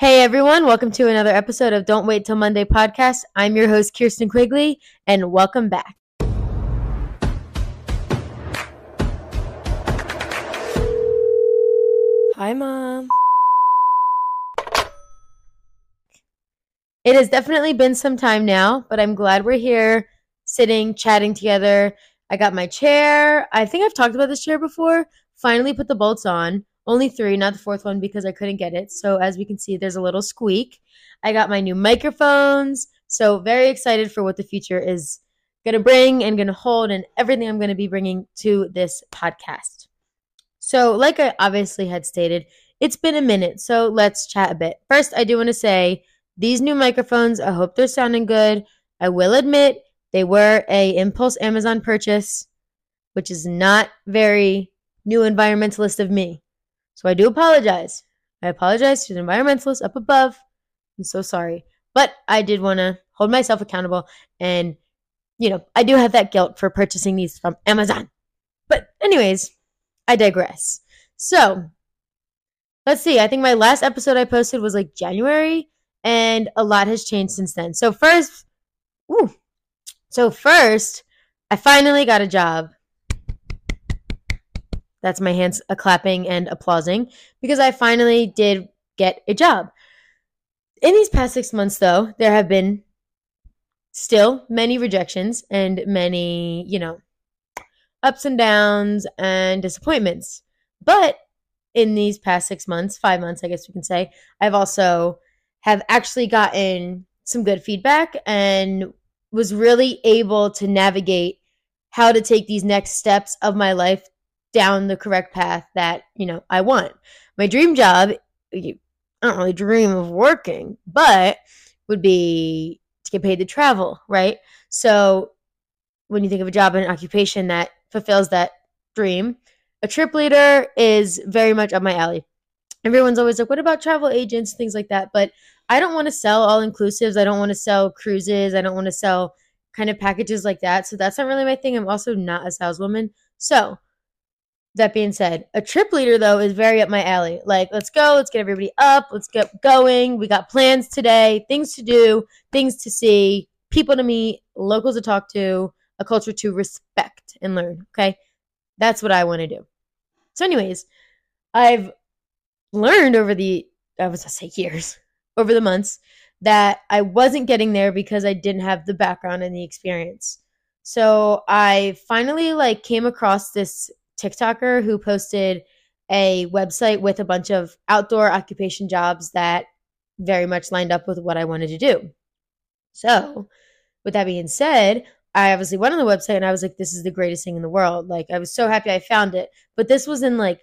Hey everyone, welcome to another episode of Don't Wait Till Monday podcast. I'm your host, Kirsten Quigley, and welcome back. Hi, Mom. It has definitely been some time now, but I'm glad we're here sitting, chatting together. I got my chair. I think I've talked about this chair before. Finally put the bolts on. Only three, not the fourth one because I couldn't get it. So as we can see, there's a little squeak. I got my new microphones. So very excited for what the future is going to bring and going to hold and everything I'm going to be bringing to this podcast. So, like I obviously had stated, it's been a minute. So let's chat a bit. First, I do want to say these new microphones, I hope they're sounding good. I will admit they were a impulse Amazon purchase, which is not very new environmentalist of me. So I do apologize. I apologize to the environmentalists up above. I'm so sorry. But I did want to hold myself accountable and you know, I do have that guilt for purchasing these from Amazon. But anyways, I digress. So, let's see. I think my last episode I posted was like January and a lot has changed since then. So first, ooh. So first, I finally got a job that's my hands a clapping and applauding because I finally did get a job. In these past six months, though, there have been still many rejections and many, you know, ups and downs and disappointments. But in these past six months, five months, I guess we can say, I've also have actually gotten some good feedback and was really able to navigate how to take these next steps of my life down the correct path that you know I want. My dream job, I don't really dream of working, but would be to get paid to travel, right? So when you think of a job and an occupation that fulfills that dream, a trip leader is very much up my alley. Everyone's always like, "What about travel agents, things like that?" But I don't want to sell all inclusives. I don't want to sell cruises. I don't want to sell kind of packages like that. So that's not really my thing. I'm also not a saleswoman. So that being said, a trip leader though is very up my alley. Like, let's go, let's get everybody up, let's get going. We got plans today, things to do, things to see, people to meet, locals to talk to, a culture to respect and learn. Okay. That's what I want to do. So, anyways, I've learned over the, I was gonna say years, over the months, that I wasn't getting there because I didn't have the background and the experience. So I finally like came across this TikToker who posted a website with a bunch of outdoor occupation jobs that very much lined up with what I wanted to do. So, with that being said, I obviously went on the website and I was like, this is the greatest thing in the world. Like, I was so happy I found it. But this was in like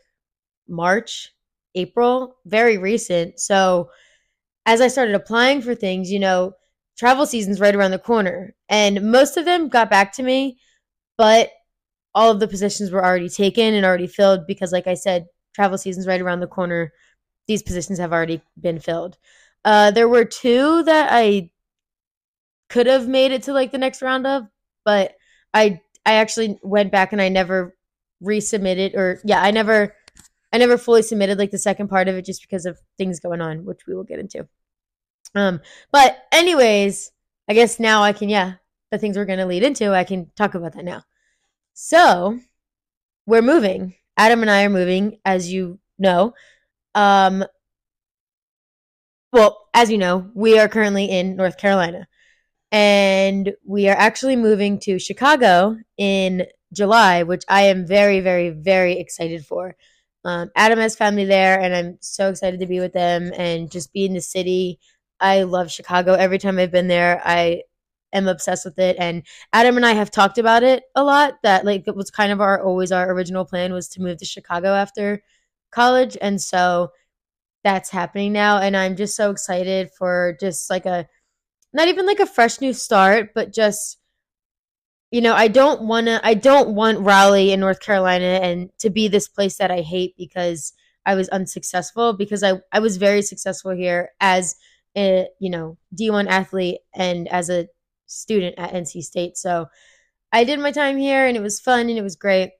March, April, very recent. So, as I started applying for things, you know, travel season's right around the corner. And most of them got back to me, but all of the positions were already taken and already filled because, like I said, travel season's right around the corner. These positions have already been filled. Uh, there were two that I could have made it to like the next round of, but I I actually went back and I never resubmitted or yeah, I never I never fully submitted like the second part of it just because of things going on, which we will get into. Um, but anyways, I guess now I can yeah, the things we're gonna lead into, I can talk about that now. So we're moving. Adam and I are moving, as you know. Um, well, as you know, we are currently in North Carolina. And we are actually moving to Chicago in July, which I am very, very, very excited for. Um, Adam has family there, and I'm so excited to be with them and just be in the city. I love Chicago. Every time I've been there, I am obsessed with it. And adam and i have talked about it a lot that like it was kind of our always our original plan was to move to chicago after college. And so that's happening now. And i'm just so excited for just like a not even like a fresh new start but just you know i don't want to i don't want raleigh in north carolina and to be this place that i hate because i was unsuccessful because i i was very successful here as a you know d1 athlete and as a student at NC State. So I did my time here and it was fun and it was great.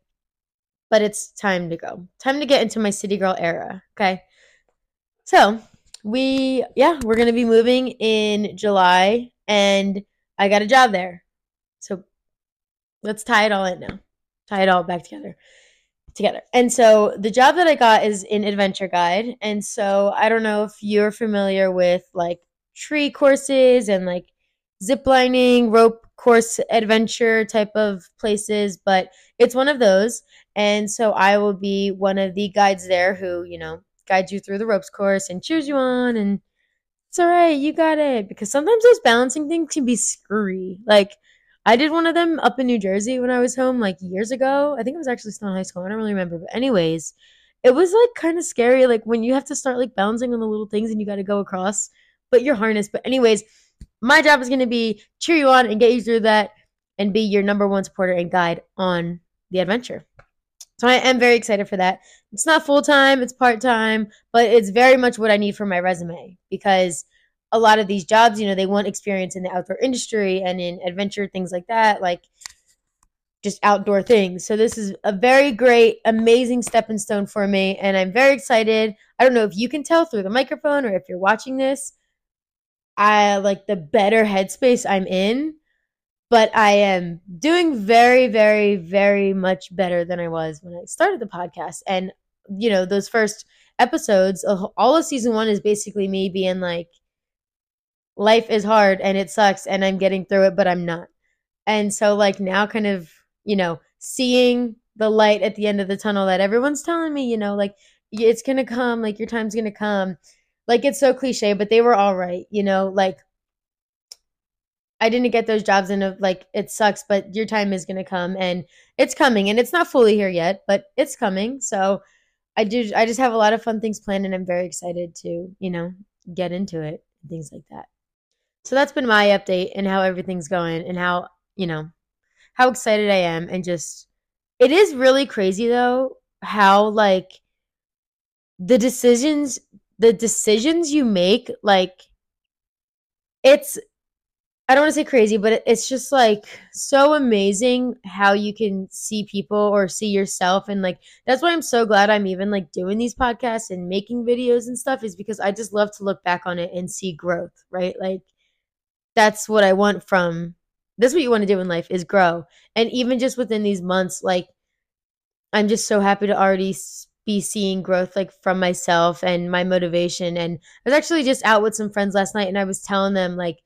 But it's time to go. Time to get into my city girl era. Okay. So we yeah, we're gonna be moving in July and I got a job there. So let's tie it all in now. Tie it all back together. Together. And so the job that I got is in adventure guide. And so I don't know if you're familiar with like tree courses and like zip lining, rope course adventure type of places, but it's one of those. And so I will be one of the guides there who, you know, guides you through the ropes course and cheers you on and it's all right, you got it. Because sometimes those balancing things can be screwy. Like I did one of them up in New Jersey when I was home like years ago. I think I was actually still in high school. I don't really remember. But anyways, it was like kind of scary like when you have to start like balancing on the little things and you got to go across but you're harnessed. But anyways, my job is going to be cheer you on and get you through that and be your number one supporter and guide on the adventure. So I am very excited for that. It's not full time, it's part time, but it's very much what I need for my resume because a lot of these jobs, you know, they want experience in the outdoor industry and in adventure things like that, like just outdoor things. So this is a very great, amazing stepping stone for me, and I'm very excited. I don't know if you can tell through the microphone or if you're watching this. I like the better headspace I'm in, but I am doing very, very, very much better than I was when I started the podcast. And you know, those first episodes, all of season one is basically me being like, life is hard and it sucks and I'm getting through it, but I'm not. And so, like, now kind of, you know, seeing the light at the end of the tunnel that everyone's telling me, you know, like, it's going to come, like, your time's going to come. Like, it's so cliche, but they were all right, you know, like, I didn't get those jobs and like it sucks, but your time is gonna come and it's coming and it's not fully here yet, but it's coming. So I do I just have a lot of fun things planned and I'm very excited to, you know, get into it and things like that. So that's been my update and how everything's going and how, you know, how excited I am and just it is really crazy though how like the decisions the decisions you make like it's I don't want to say crazy, but it's just like so amazing how you can see people or see yourself. And like, that's why I'm so glad I'm even like doing these podcasts and making videos and stuff is because I just love to look back on it and see growth, right? Like, that's what I want from that's what you want to do in life is grow. And even just within these months, like, I'm just so happy to already be seeing growth like from myself and my motivation. And I was actually just out with some friends last night and I was telling them, like,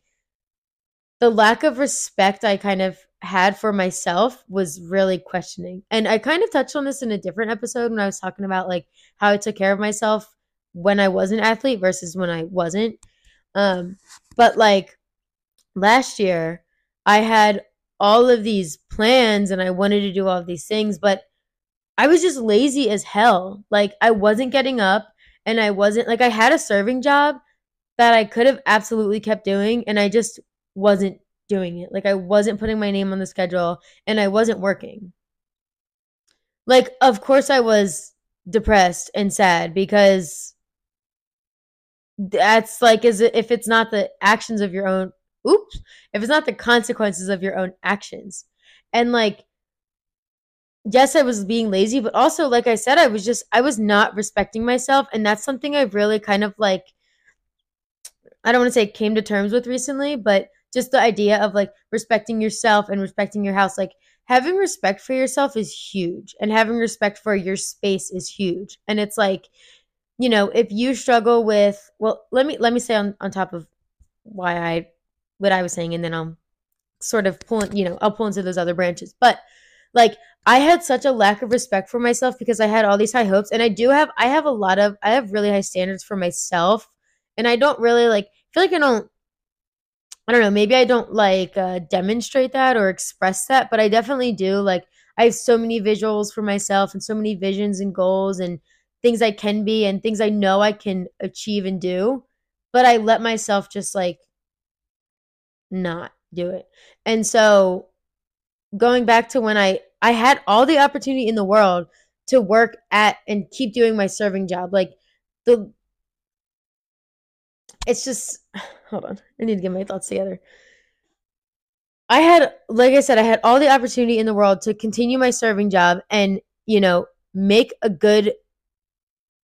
the lack of respect I kind of had for myself was really questioning. And I kind of touched on this in a different episode when I was talking about like how I took care of myself when I was an athlete versus when I wasn't. Um, but like last year, I had all of these plans and I wanted to do all of these things, but I was just lazy as hell. Like I wasn't getting up and I wasn't like I had a serving job that I could have absolutely kept doing and I just wasn't doing it. Like I wasn't putting my name on the schedule and I wasn't working. Like of course I was depressed and sad because that's like as if it's not the actions of your own oops if it's not the consequences of your own actions and like yes i was being lazy but also like i said i was just i was not respecting myself and that's something i've really kind of like i don't want to say came to terms with recently but just the idea of like respecting yourself and respecting your house like having respect for yourself is huge and having respect for your space is huge and it's like you know if you struggle with well let me let me say on on top of why i what i was saying and then i'll sort of pull you know i'll pull into those other branches but like i had such a lack of respect for myself because i had all these high hopes and i do have i have a lot of i have really high standards for myself and i don't really like feel like i don't I don't know, maybe I don't like uh, demonstrate that or express that, but I definitely do. Like, I have so many visuals for myself and so many visions and goals and things I can be and things I know I can achieve and do, but I let myself just like not do it. And so going back to when I I had all the opportunity in the world to work at and keep doing my serving job. Like the it's just hold on. I need to get my thoughts together. I had, like I said, I had all the opportunity in the world to continue my serving job and, you know, make a good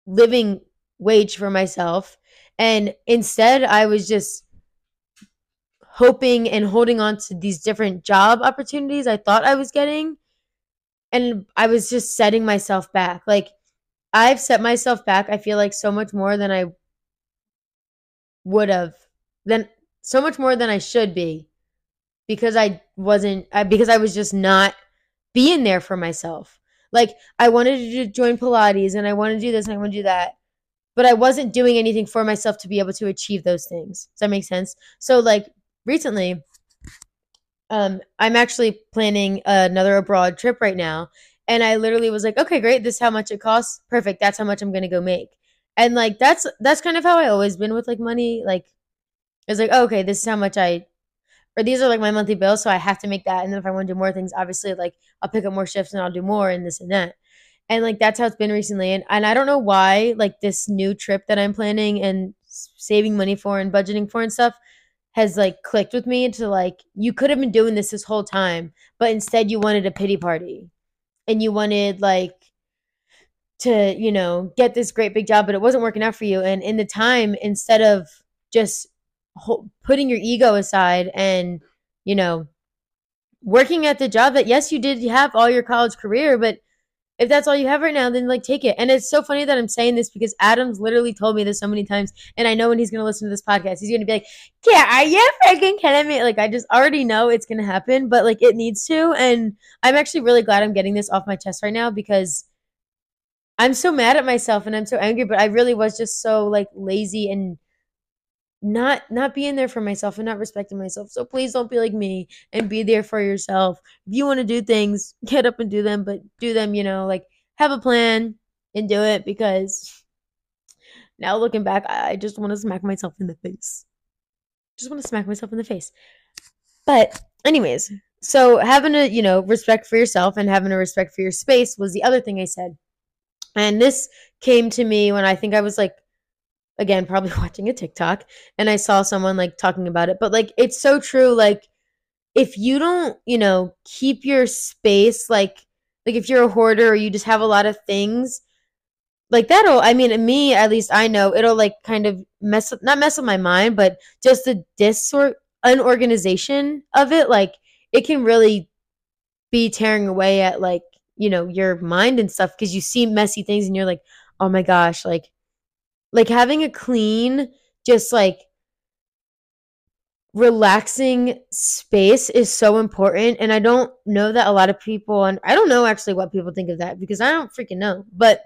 living wage for myself And instead, I was just hoping and holding on to these different job opportunities I thought I was getting. And I was just setting myself back. Like, I've set myself back, I feel like, so much more than I would have, than so much more than I should be because I wasn't, I, because I was just not being there for myself. Like, I wanted to join Pilates and I want to do this and I want to do that but I wasn't doing anything for myself to be able to achieve those things. Does that make sense? So like recently, um, I'm actually planning another abroad trip right now. And I literally was like, okay, great. This is how much it costs. Perfect. That's how much I'm gonna go make. And like that's that's kind of how I always been with like money. Like it's like, oh, okay, this is how much I or these are like my monthly bills, so I have to make that. And then if I want to do more things, obviously like I'll pick up more shifts and I'll do more and this and that and like that's how it's been recently and, and i don't know why like this new trip that i'm planning and saving money for and budgeting for and stuff has like clicked with me to like you could have been doing this this whole time but instead you wanted a pity party. And you wanted like to you know get this great big job but it wasn't working out for you. And in the time instead of just ho- putting your ego aside and you know working at the job that yes you did have all your college career but if that's all you have right now, then like take it. And it's so funny that I'm saying this because Adam's literally told me this so many times, and I know when he's gonna listen to this podcast, he's gonna be like, "Yeah, are you freaking kidding me?" Like I just already know it's gonna happen, but like it needs to. And I'm actually really glad I'm getting this off my chest right now because I'm so mad at myself and I'm so angry, but I really was just so like lazy and not not being there for myself and not respecting myself. So please don't be like me and be there for yourself. If you want to do things, get up and do them, but do them, you know, like have a plan and do it because now looking back, I just want to smack myself in the face. Just want to smack myself in the face. But anyways, so having a, you know, respect for yourself and having a respect for your space was the other thing I said. And this came to me when I think I was like again probably watching a TikTok and I saw someone like talking about it but like it's so true like if you don't you know keep your space like like if you're a hoarder or you just have a lot of things like that'll I mean me at least I know it'll like kind of mess up not mess up my mind but just the disort unorganization of it like it can really be tearing away at like you know your mind and stuff because you see messy things and you're like oh my gosh like like having a clean, just like relaxing space is so important. And I don't know that a lot of people, and I don't know actually what people think of that because I don't freaking know. But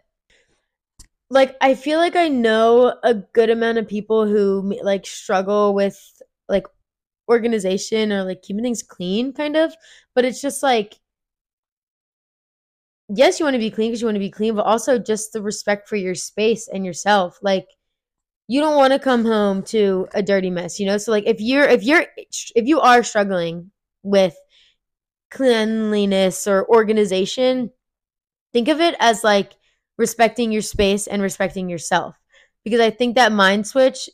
like, I feel like I know a good amount of people who like struggle with like organization or like keeping things clean, kind of. But it's just like, yes, you want to be clean because you want to be clean, but also just the respect for your space and yourself. Like you don't want to come home to a dirty mess, you know? So like if you're if you're if you are struggling with cleanliness or organization, think of it as like respecting your space and respecting yourself. Because I think that mind switch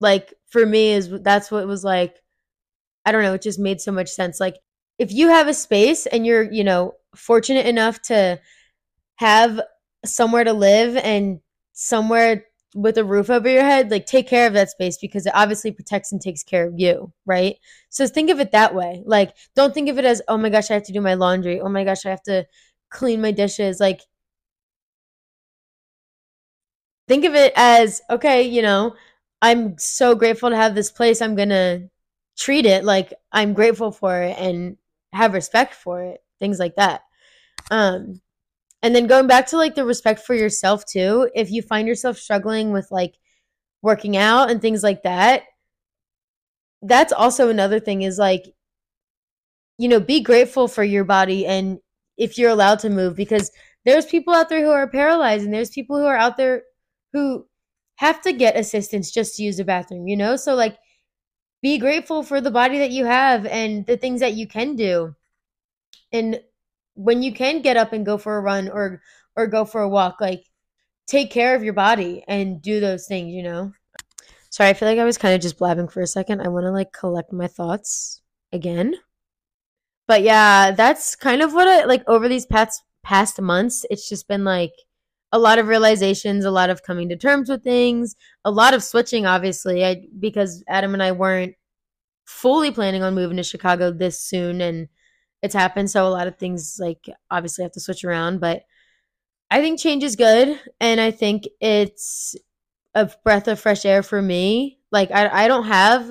like for me is that's what was like I don't know, it just made so much sense. Like if you have a space and you're, you know, fortunate enough to have somewhere to live and somewhere with a roof over your head, like take care of that space because it obviously protects and takes care of you, right? So think of it that way. Like, don't think of it as, oh my gosh, I have to do my laundry. Oh my gosh, I have to clean my dishes. Like, think of it as, okay, you know, I'm so grateful to have this place. I'm going to treat it like I'm grateful for it and have respect for it, things like that. Um, and then going back to like the respect for yourself too, if you find yourself struggling with like working out and things like that, that's also another thing is like, you know, be grateful for your body and if you're allowed to move because there's people out there who are paralyzed and there's people who are out there who have to get assistance just to use the bathroom, you know? So like be grateful for the body that you have and the things that you can do. And when you can get up and go for a run or or go for a walk, like take care of your body and do those things, you know? Sorry, I feel like I was kind of just blabbing for a second. I want to like collect my thoughts again. But yeah, that's kind of what I like over these past past months. It's just been like a lot of realizations, a lot of coming to terms with things, a lot of switching, obviously, I, because Adam and I weren't fully planning on moving to Chicago this soon and it's happened. So a lot of things like obviously have to switch around, but I think change is good. And I think it's a breath of fresh air for me. Like I, I don't have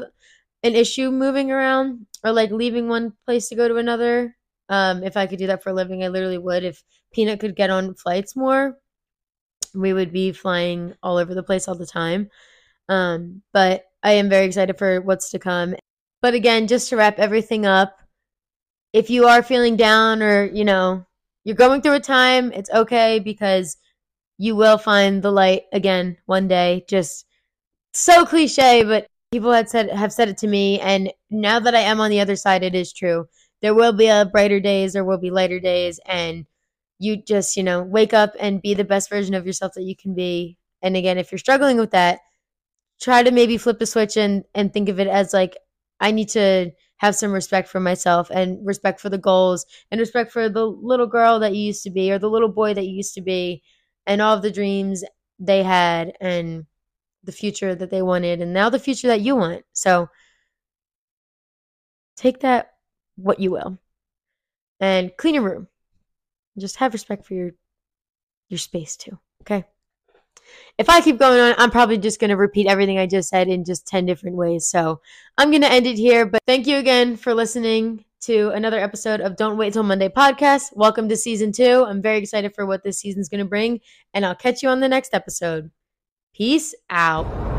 an issue moving around or like leaving one place to go to another. Um, if I could do that for a living, I literally would. If Peanut could get on flights more, we would be flying all over the place all the time. Um, but I am very excited for what's to come. But again, just to wrap everything up, if you are feeling down or, you know, you're going through a time, it's okay because you will find the light again one day. Just so cliche, but people have said have said it to me and now that I am on the other side it is true. There will be a brighter days, there will be lighter days and you just, you know, wake up and be the best version of yourself that you can be. And again, if you're struggling with that, try to maybe flip a switch and and think of it as like I need to have some respect for myself and respect for the goals and respect for the little girl that you used to be or the little boy that you used to be and all of the dreams they had and the future that they wanted and now the future that you want. So take that what you will and clean your room. Just have respect for your your space too. Okay? If I keep going on, I'm probably just going to repeat everything I just said in just 10 different ways. So I'm going to end it here. But thank you again for listening to another episode of Don't Wait Till Monday podcast. Welcome to season two. I'm very excited for what this season's going to bring, and I'll catch you on the next episode. Peace out.